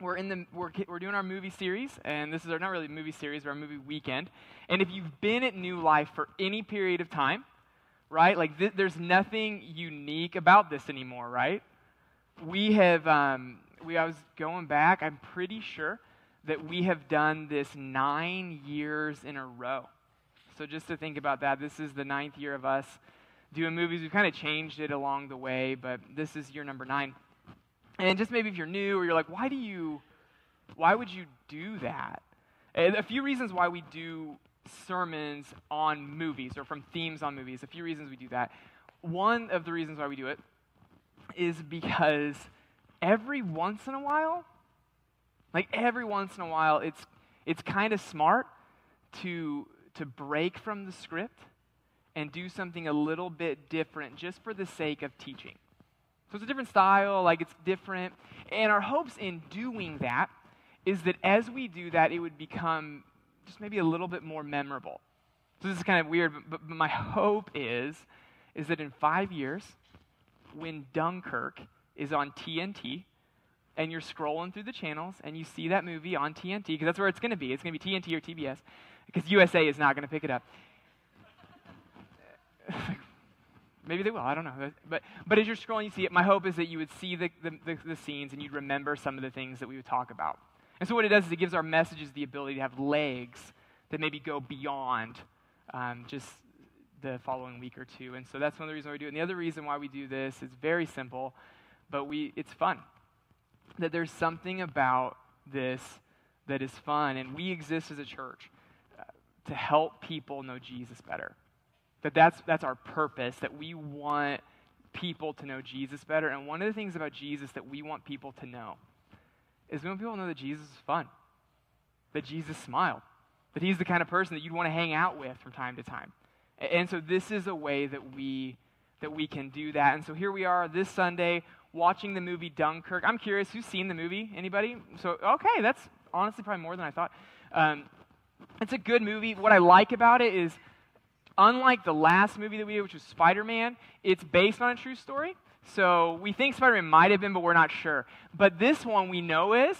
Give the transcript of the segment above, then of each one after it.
we're in the we're, we're doing our movie series, and this is our, not really movie series, but our movie weekend. And if you've been at New Life for any period of time, right? Like th- there's nothing unique about this anymore, right? We have um, we I was going back. I'm pretty sure that we have done this nine years in a row. So just to think about that, this is the ninth year of us doing movies. We've kind of changed it along the way, but this is year number nine. And just maybe if you're new or you're like, why do you, why would you do that? And a few reasons why we do sermons on movies or from themes on movies. A few reasons we do that. One of the reasons why we do it is because every once in a while, like every once in a while, it's it's kind of smart to to break from the script and do something a little bit different just for the sake of teaching. So it's a different style, like it's different. And our hopes in doing that is that as we do that, it would become just maybe a little bit more memorable. So this is kind of weird, but, but my hope is, is that in five years, when Dunkirk is on TNT, and you're scrolling through the channels and you see that movie on TNT, because that's where it's going to be. It's going to be TNT or TBS, because USA is not going to pick it up. Oh Maybe they will. I don't know. But, but as you're scrolling, you see it. My hope is that you would see the, the, the, the scenes and you'd remember some of the things that we would talk about. And so, what it does is it gives our messages the ability to have legs that maybe go beyond um, just the following week or two. And so, that's one of the reasons why we do it. And the other reason why we do this is very simple, but we, it's fun. That there's something about this that is fun. And we exist as a church uh, to help people know Jesus better. That that's, that's our purpose, that we want people to know Jesus better. And one of the things about Jesus that we want people to know is we want people to know that Jesus is fun, that Jesus smiled, that he's the kind of person that you'd want to hang out with from time to time. And so this is a way that we that we can do that. And so here we are this Sunday watching the movie Dunkirk. I'm curious, who's seen the movie? Anybody? So okay, that's honestly probably more than I thought. Um, it's a good movie. What I like about it is unlike the last movie that we did, which was Spider Man, it's based on a true story. So we think Spider Man might have been, but we're not sure. But this one we know is.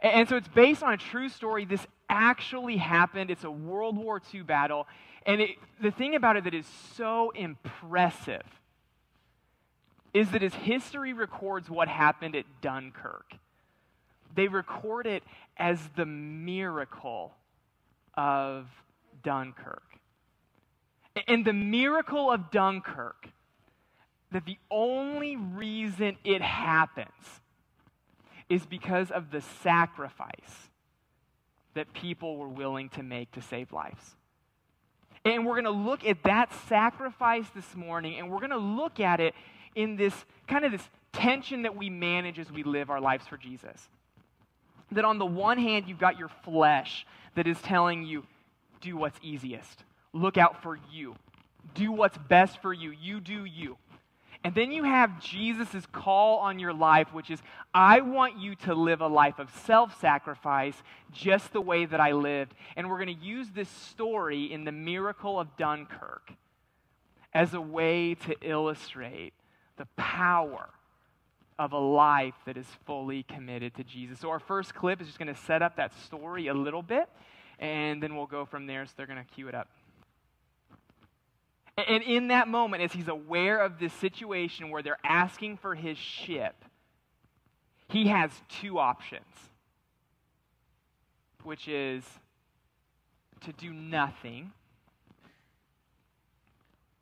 And so it's based on a true story. This actually happened. It's a World War II battle. And it, the thing about it that is so impressive is that as history records what happened at Dunkirk, they record it as the miracle of Dunkirk. And the miracle of Dunkirk, that the only reason it happens is because of the sacrifice that people were willing to make to save lives. And we're going to look at that sacrifice this morning, and we're going to look at it in this kind of this tension that we manage as we live our lives for Jesus. That on the one hand, you've got your flesh that is telling you, do what's easiest look out for you. Do what's best for you. You do you. And then you have Jesus' call on your life, which is, I want you to live a life of self sacrifice just the way that I lived. And we're going to use this story in the miracle of Dunkirk as a way to illustrate the power of a life that is fully committed to Jesus. So, our first clip is just going to set up that story a little bit, and then we'll go from there. So, they're going to cue it up. And in that moment, as he's aware of this situation where they're asking for his ship, he has two options, which is to do nothing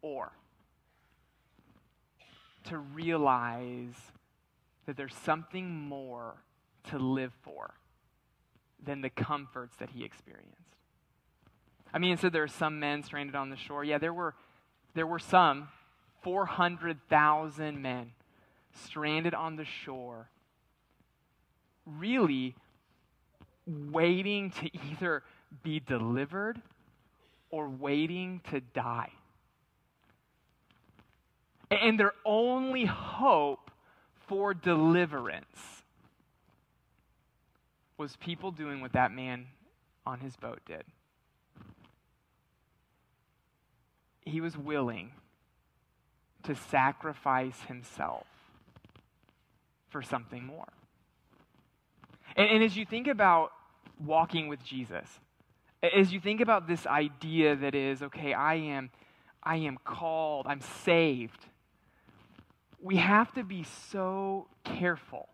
or to realize that there's something more to live for than the comforts that he experienced. I mean, so there are some men stranded on the shore. Yeah, there were there were some 400,000 men stranded on the shore, really waiting to either be delivered or waiting to die. And their only hope for deliverance was people doing what that man on his boat did. He was willing to sacrifice himself for something more. And, and as you think about walking with Jesus, as you think about this idea that is, okay, I am, I am called, I'm saved, we have to be so careful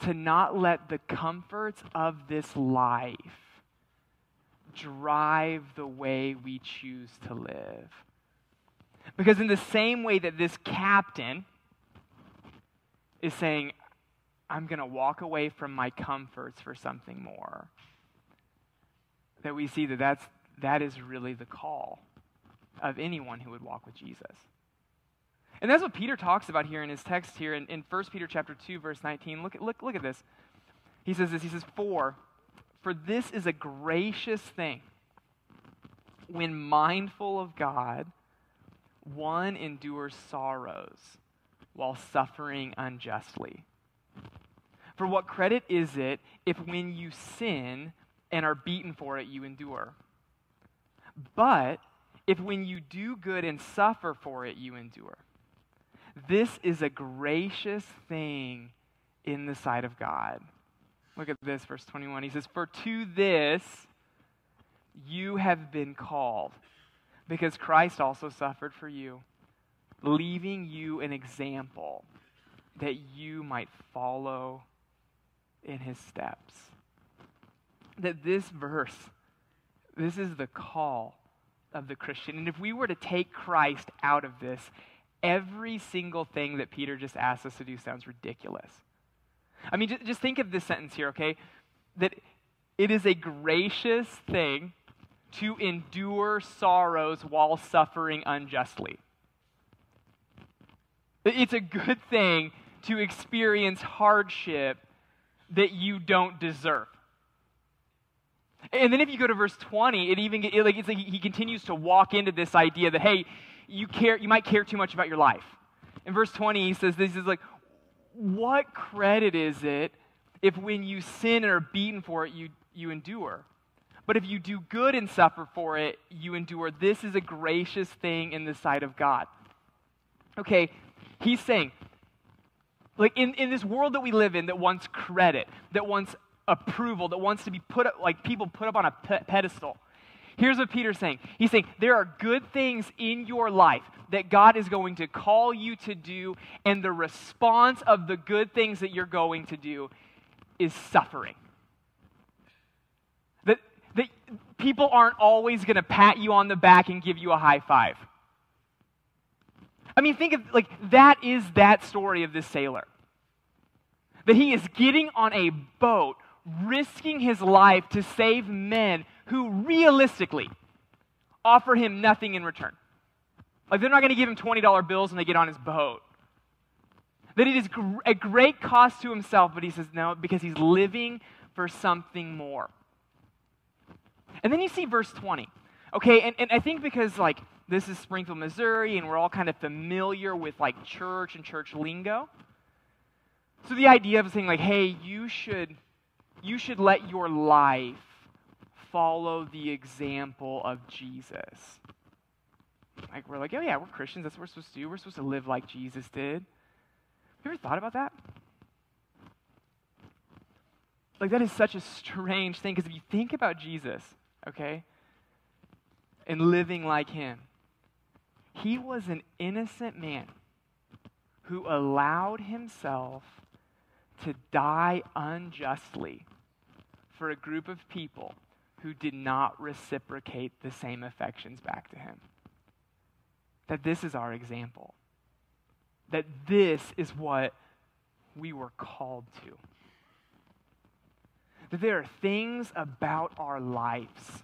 to not let the comforts of this life drive the way we choose to live. Because, in the same way that this captain is saying, I'm going to walk away from my comforts for something more, that we see that that's, that is really the call of anyone who would walk with Jesus. And that's what Peter talks about here in his text here in, in 1 Peter chapter 2, verse 19. Look, look, look at this. He says this. He says, For, for this is a gracious thing when mindful of God, one endures sorrows while suffering unjustly. For what credit is it if when you sin and are beaten for it, you endure? But if when you do good and suffer for it, you endure? This is a gracious thing in the sight of God. Look at this, verse 21. He says, For to this you have been called, because Christ also suffered for you, leaving you an example that you might follow in his steps. That this verse, this is the call of the Christian. And if we were to take Christ out of this, every single thing that Peter just asked us to do sounds ridiculous. I mean, just, think of this sentence here, okay? That it is a gracious thing to endure sorrows while suffering unjustly. It's a good thing to experience hardship that you don't deserve. And then if you go to verse 20, it even it, like it's like he continues to walk into this idea that hey, you care you might care too much about your life. In verse 20, he says this is like what credit is it if when you sin and are beaten for it you you endure? But if you do good and suffer for it, you endure. This is a gracious thing in the sight of God. Okay, he's saying, like in, in this world that we live in that wants credit, that wants approval, that wants to be put up, like people put up on a pedestal. Here's what Peter's saying. He's saying there are good things in your life that God is going to call you to do, and the response of the good things that you're going to do is suffering. That, that people aren't always going to pat you on the back and give you a high five. I mean, think of like that is that story of this sailor. That he is getting on a boat, risking his life to save men who realistically offer him nothing in return. Like they're not going to give him $20 bills when they get on his boat. That it is a great cost to himself, but he says no, because he's living for something more. And then you see verse 20. Okay, and, and I think because like this is Springfield, Missouri, and we're all kind of familiar with like church and church lingo. So the idea of saying like, hey, you should you should let your life follow the example of Jesus. Like we're like, oh yeah, we're Christians. That's what we're supposed to do. We're supposed to live like Jesus did. Have you ever thought about that? Like that is such a strange thing because if you think about Jesus, okay, and living like him, he was an innocent man who allowed himself to die unjustly for a group of people who did not reciprocate the same affections back to him. That this is our example. That this is what we were called to. That there are things about our lives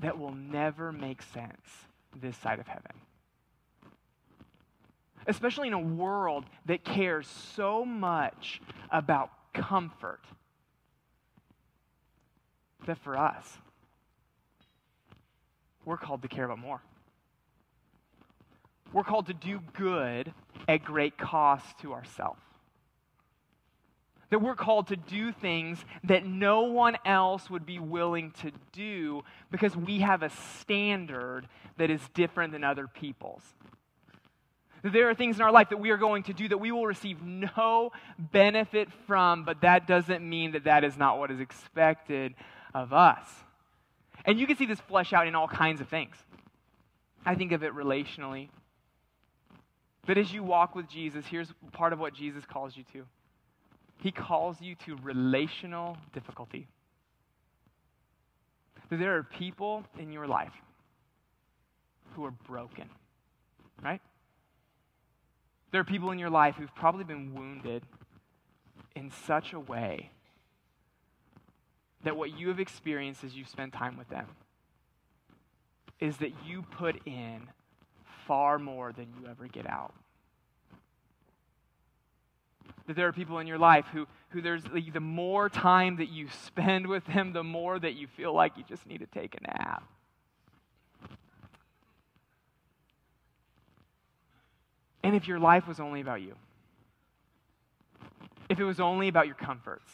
that will never make sense this side of heaven. Especially in a world that cares so much about comfort that for us, we're called to care about more. We're called to do good at great cost to ourselves. That we're called to do things that no one else would be willing to do because we have a standard that is different than other people's. That there are things in our life that we are going to do that we will receive no benefit from, but that doesn't mean that that is not what is expected of us. And you can see this flesh out in all kinds of things. I think of it relationally. But as you walk with Jesus, here's part of what Jesus calls you to He calls you to relational difficulty. That there are people in your life who are broken, right? There are people in your life who've probably been wounded in such a way that what you have experienced as you spend time with them is that you put in far more than you ever get out. That there are people in your life who, who there's the more time that you spend with them, the more that you feel like you just need to take a nap. And if your life was only about you, if it was only about your comforts,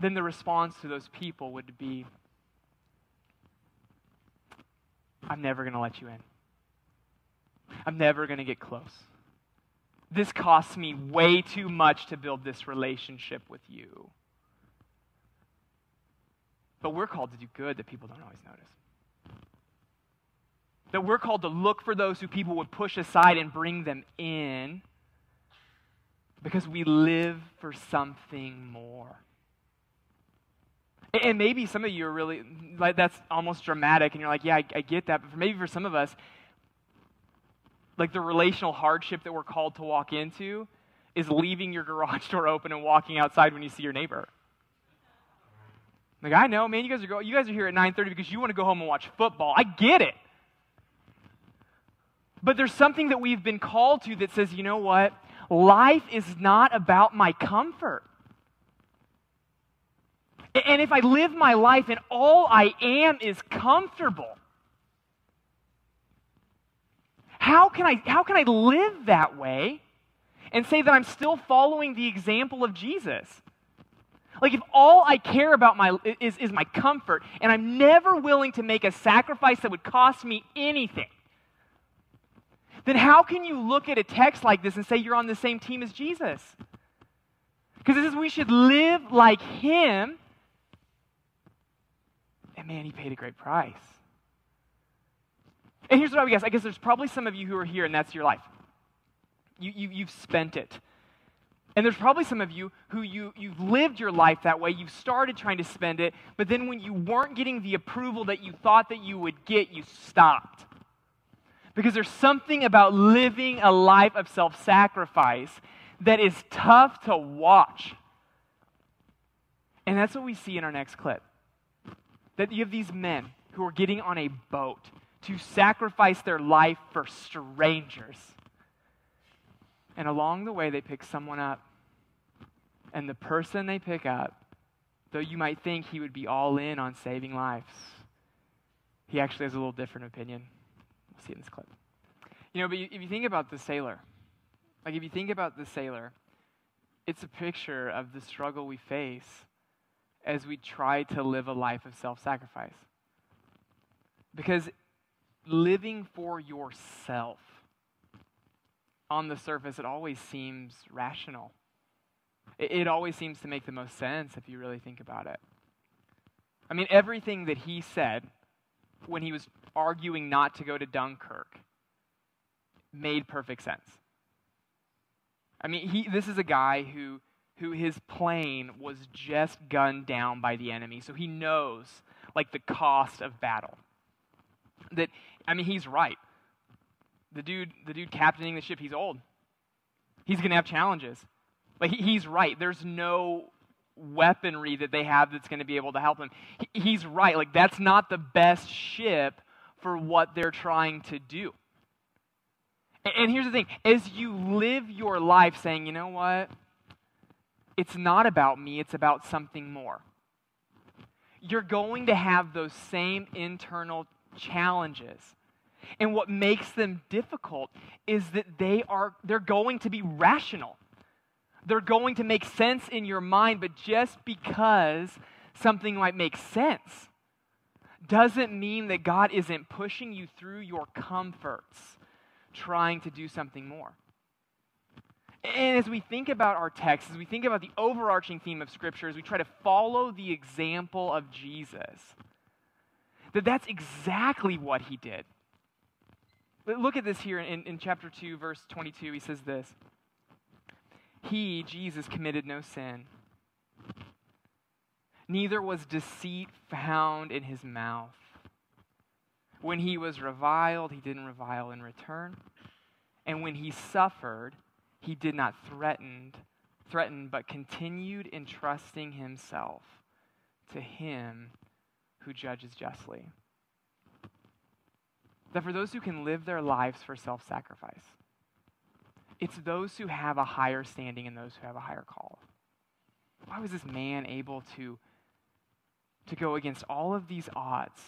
then the response to those people would be I'm never going to let you in. I'm never going to get close. This costs me way too much to build this relationship with you. But we're called to do good that people don't always notice. That we're called to look for those who people would push aside and bring them in because we live for something more. And maybe some of you are really, like, that's almost dramatic, and you're like, yeah, I, I get that. But for maybe for some of us, like the relational hardship that we're called to walk into is leaving your garage door open and walking outside when you see your neighbor. Like, I know, man, you guys are, go, you guys are here at 9.30 because you want to go home and watch football. I get it. But there's something that we've been called to that says, you know what? Life is not about my comfort. And if I live my life and all I am is comfortable, how can I, how can I live that way and say that I'm still following the example of Jesus? Like, if all I care about my, is, is my comfort, and I'm never willing to make a sacrifice that would cost me anything, then how can you look at a text like this and say you're on the same team as Jesus? Because this is we should live like Him and man, he paid a great price. And here's what I would guess I guess there's probably some of you who are here, and that's your life. You, you, you've spent it. And there's probably some of you who you, you've lived your life that way. You've started trying to spend it, but then when you weren't getting the approval that you thought that you would get, you stopped. Because there's something about living a life of self sacrifice that is tough to watch. And that's what we see in our next clip that you have these men who are getting on a boat to sacrifice their life for strangers. And along the way, they pick someone up. And the person they pick up, though you might think he would be all in on saving lives, he actually has a little different opinion. We'll see in this clip. You know, but if you think about the sailor, like if you think about the sailor, it's a picture of the struggle we face as we try to live a life of self sacrifice. Because living for yourself, on the surface, it always seems rational. It, it, always seems to make the most sense if you really think about it. I mean, everything that he said when he was arguing not to go to Dunkirk made perfect sense. I mean, he, this is a guy who who his plane was just gunned down by the enemy. So he knows, like, the cost of battle. That, I mean, he's right. The dude, the dude captaining the ship, he's old. He's going to have challenges. Like, he's right. There's no weaponry that they have that's going to be able to help him. He's right. Like, that's not the best ship for what they're trying to do. And here's the thing as you live your life saying, you know what? It's not about me, it's about something more. You're going to have those same internal challenges. And what makes them difficult is that they are they're going to be rational. They're going to make sense in your mind, but just because something might make sense doesn't mean that God isn't pushing you through your comforts, trying to do something more. And as we think about our text, as we think about the overarching theme of Scripture, as we try to follow the example of Jesus, that that's exactly what he did. Look at this here in, in chapter 2, verse 22. He says this He, Jesus, committed no sin, neither was deceit found in his mouth. When he was reviled, he didn't revile in return. And when he suffered, he did not threaten, threaten, but continued entrusting himself to him who judges justly. That for those who can live their lives for self sacrifice, it's those who have a higher standing and those who have a higher call. Why was this man able to, to go against all of these odds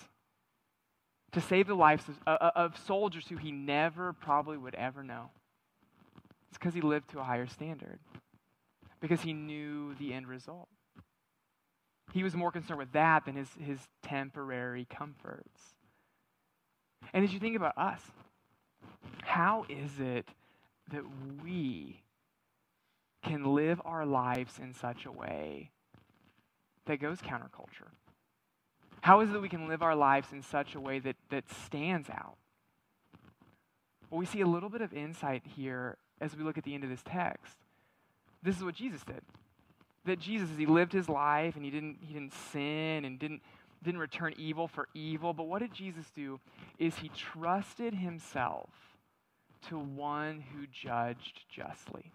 to save the lives of, uh, of soldiers who he never probably would ever know? It's because he lived to a higher standard, because he knew the end result. He was more concerned with that than his, his temporary comforts. And as you think about us, how is it that we can live our lives in such a way that goes counterculture? How is it that we can live our lives in such a way that, that stands out? Well, we see a little bit of insight here as we look at the end of this text. This is what Jesus did. That Jesus, as he lived his life and he didn't, he didn't sin and didn't, didn't return evil for evil, but what did Jesus do? Is he trusted himself to one who judged justly.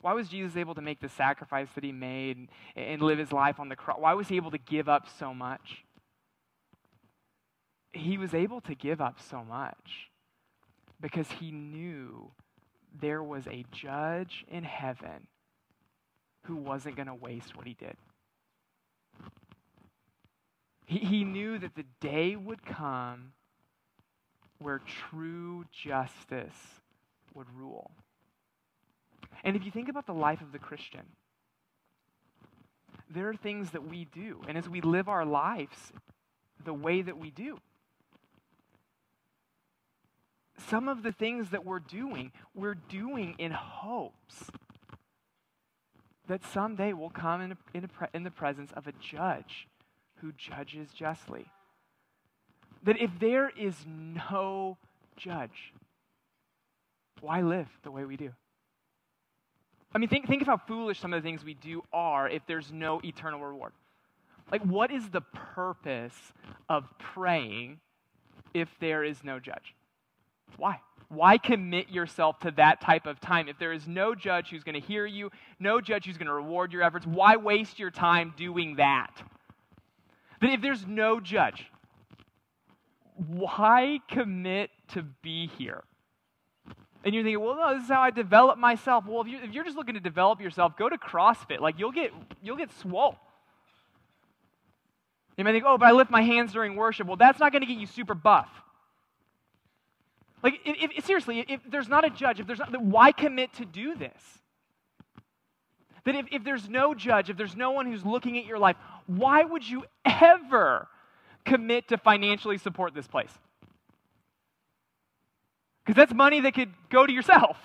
Why was Jesus able to make the sacrifice that he made and, and live his life on the cross? Why was he able to give up so much? He was able to give up so much because he knew there was a judge in heaven who wasn't going to waste what he did. He, he knew that the day would come where true justice would rule. And if you think about the life of the Christian, there are things that we do. And as we live our lives the way that we do, some of the things that we're doing, we're doing in hopes that someday we'll come in, in, a, in the presence of a judge who judges justly. That if there is no judge, why live the way we do? I mean, think, think of how foolish some of the things we do are if there's no eternal reward. Like, what is the purpose of praying if there is no judge? Why? Why commit yourself to that type of time? If there is no judge who's going to hear you, no judge who's going to reward your efforts, why waste your time doing that? That if there's no judge, why commit to be here? And you're thinking, well, no, this is how I develop myself. Well, if, you, if you're just looking to develop yourself, go to CrossFit. Like you'll get you'll get swole. You might think, oh, but I lift my hands during worship. Well, that's not going to get you super buff. Like, if, if, seriously, if there's not a judge, if there's not, why commit to do this? That if, if there's no judge, if there's no one who's looking at your life, why would you ever commit to financially support this place? Because that's money that could go to yourself.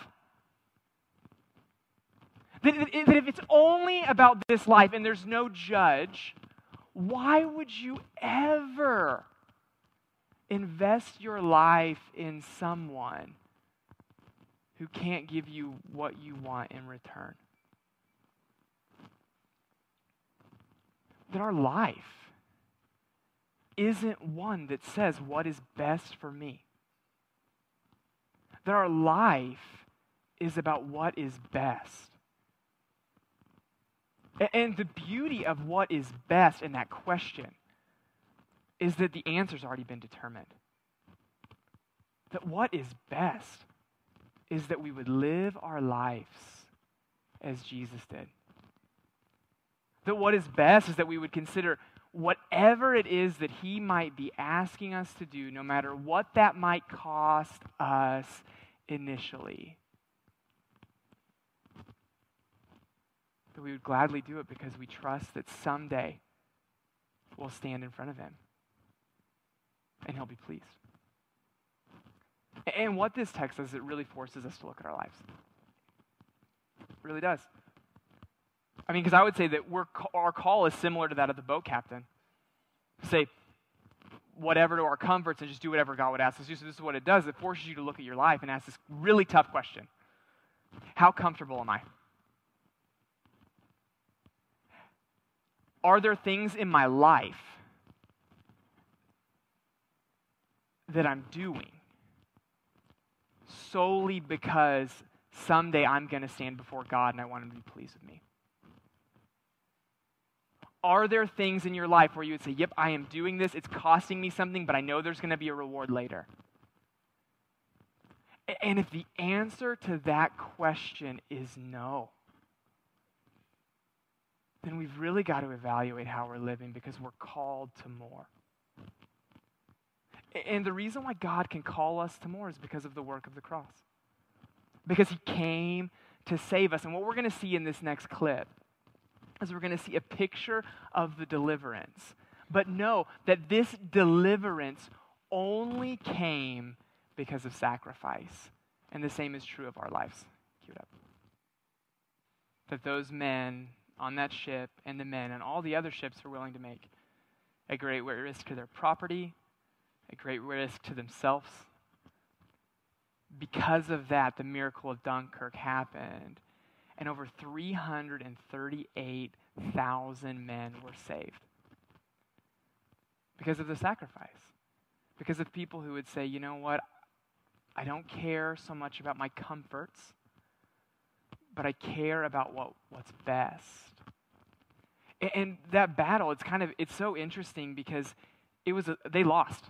That, that if it's only about this life and there's no judge, why would you ever invest your life in someone who can't give you what you want in return? That our life isn't one that says what is best for me. That our life is about what is best. And the beauty of what is best in that question is that the answer's already been determined. That what is best is that we would live our lives as Jesus did. That what is best is that we would consider whatever it is that He might be asking us to do, no matter what that might cost us initially. That we would gladly do it because we trust that someday we'll stand in front of Him and he'll be pleased. And what this text does, it really forces us to look at our lives. It really does. I mean, because I would say that we're, our call is similar to that of the boat captain. Say whatever to our comforts and just do whatever God would ask us to do. So this is what it does. It forces you to look at your life and ask this really tough question. How comfortable am I? Are there things in my life that I'm doing solely because someday I'm going to stand before God and I want Him to be pleased with me? Are there things in your life where you would say, Yep, I am doing this, it's costing me something, but I know there's going to be a reward later? And if the answer to that question is no, then we've really got to evaluate how we're living because we're called to more. And the reason why God can call us to more is because of the work of the cross. Because he came to save us. And what we're going to see in this next clip is we're going to see a picture of the deliverance. But know that this deliverance only came because of sacrifice. And the same is true of our lives. Cue it up. That those men on that ship and the men and all the other ships were willing to make a great risk to their property, a great risk to themselves. Because of that, the miracle of Dunkirk happened, and over 338,000 men were saved. Because of the sacrifice. Because of people who would say, you know what, I don't care so much about my comforts, but I care about what, what's best. And, and that battle, it's kind of, it's so interesting because it was, a, they lost.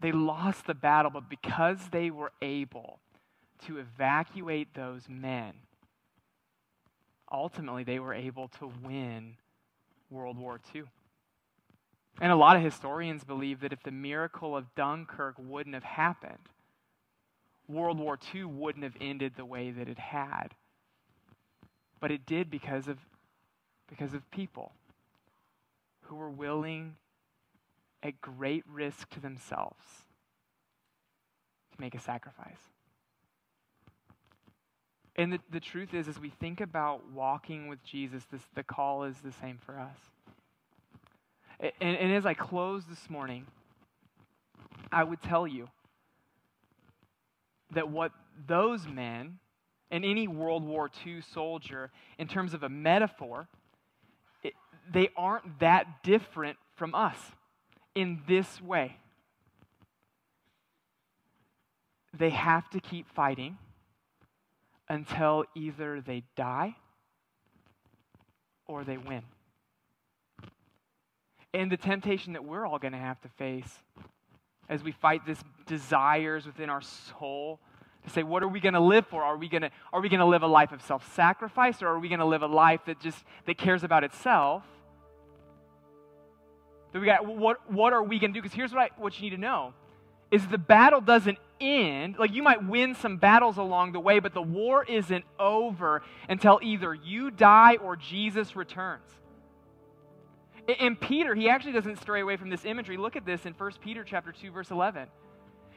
They lost the battle, but because they were able to evacuate those men, ultimately they were able to win World War II. And a lot of historians believe that if the miracle of Dunkirk wouldn't have happened, World War II wouldn't have ended the way that it had. But it did because of, because of people who were willing, at great risk to themselves, to make a sacrifice. And the, the truth is, as we think about walking with Jesus, this, the call is the same for us. And, and as I close this morning, I would tell you that what those men and any World War II soldier, in terms of a metaphor, it, they aren't that different from us in this way. They have to keep fighting until either they die or they win. And the temptation that we're all going to have to face as we fight this desires within our soul to say what are we going to live for are we going to are we going to live a life of self-sacrifice or are we going to live a life that just that cares about itself we got what what are we going to do because here's what I, what you need to know is the battle doesn't end like you might win some battles along the way but the war isn't over until either you die or Jesus returns and Peter, he actually doesn't stray away from this imagery. Look at this in 1 Peter chapter 2, verse 11.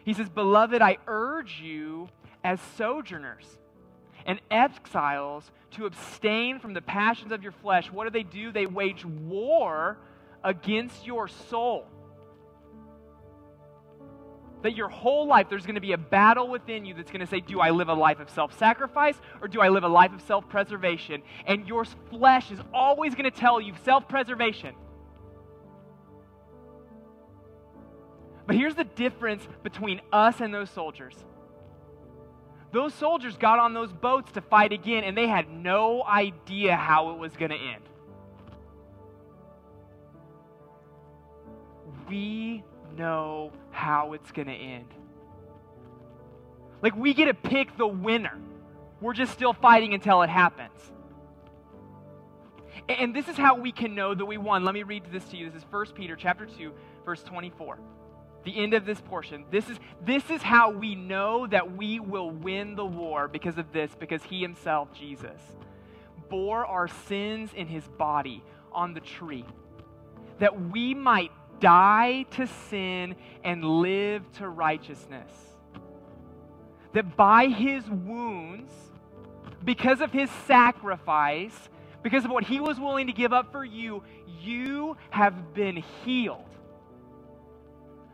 He says, Beloved, I urge you as sojourners and exiles to abstain from the passions of your flesh. What do they do? They wage war against your soul. That your whole life there's going to be a battle within you that's going to say, Do I live a life of self sacrifice or do I live a life of self preservation? And your flesh is always going to tell you self preservation. But here's the difference between us and those soldiers. Those soldiers got on those boats to fight again, and they had no idea how it was going to end. We know how it's going to end. Like, we get to pick the winner. We're just still fighting until it happens. And this is how we can know that we won. Let me read this to you. This is 1 Peter chapter 2, verse 24 the end of this portion. This is, this is how we know that we will win the war because of this, because he himself, Jesus, bore our sins in his body on the tree, that we might die to sin and live to righteousness. That by his wounds, because of his sacrifice, because of what he was willing to give up for you, you have been healed.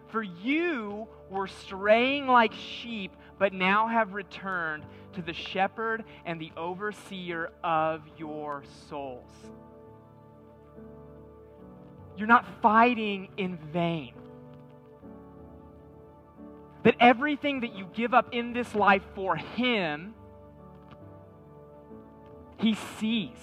For you were straying like sheep, but now have returned to the shepherd and the overseer of your souls. You're not fighting in vain. That everything that you give up in this life for Him, He sees.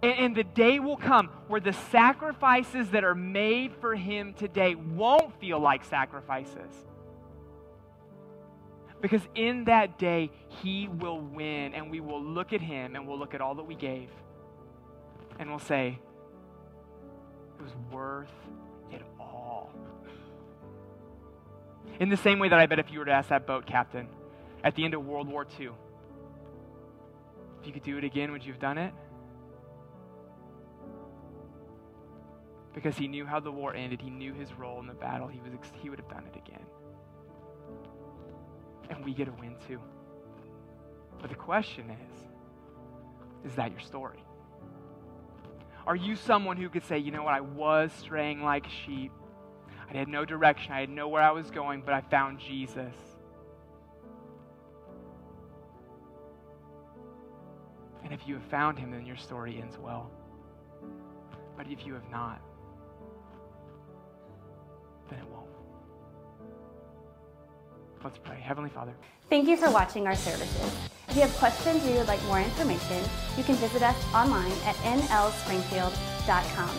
And, and, the day will come where the sacrifices that are made for Him today won't feel like sacrifices. Because in that day, He will win, and we will look at Him and we'll look at all that we gave, and we'll say, It was worth it all. In the same way that I bet if you were to ask that boat captain at the end of World War II, if you could do it again, would you have done it? Because he knew how the war ended, he knew his role in the battle, he, was, he would have done it again and we get a win too. But the question is is that your story? Are you someone who could say, you know what, I was straying like sheep? I had no direction, I had no where I was going, but I found Jesus. And if you have found him, then your story ends well. But if you have not, then it won't. Let's pray. Heavenly Father. Thank you for watching our services. If you have questions or you would like more information, you can visit us online at nlspringfield.com.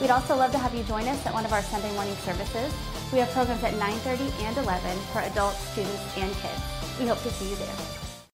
We'd also love to have you join us at one of our Sunday morning services. We have programs at 9.30 and 11 for adults, students, and kids. We hope to see you there.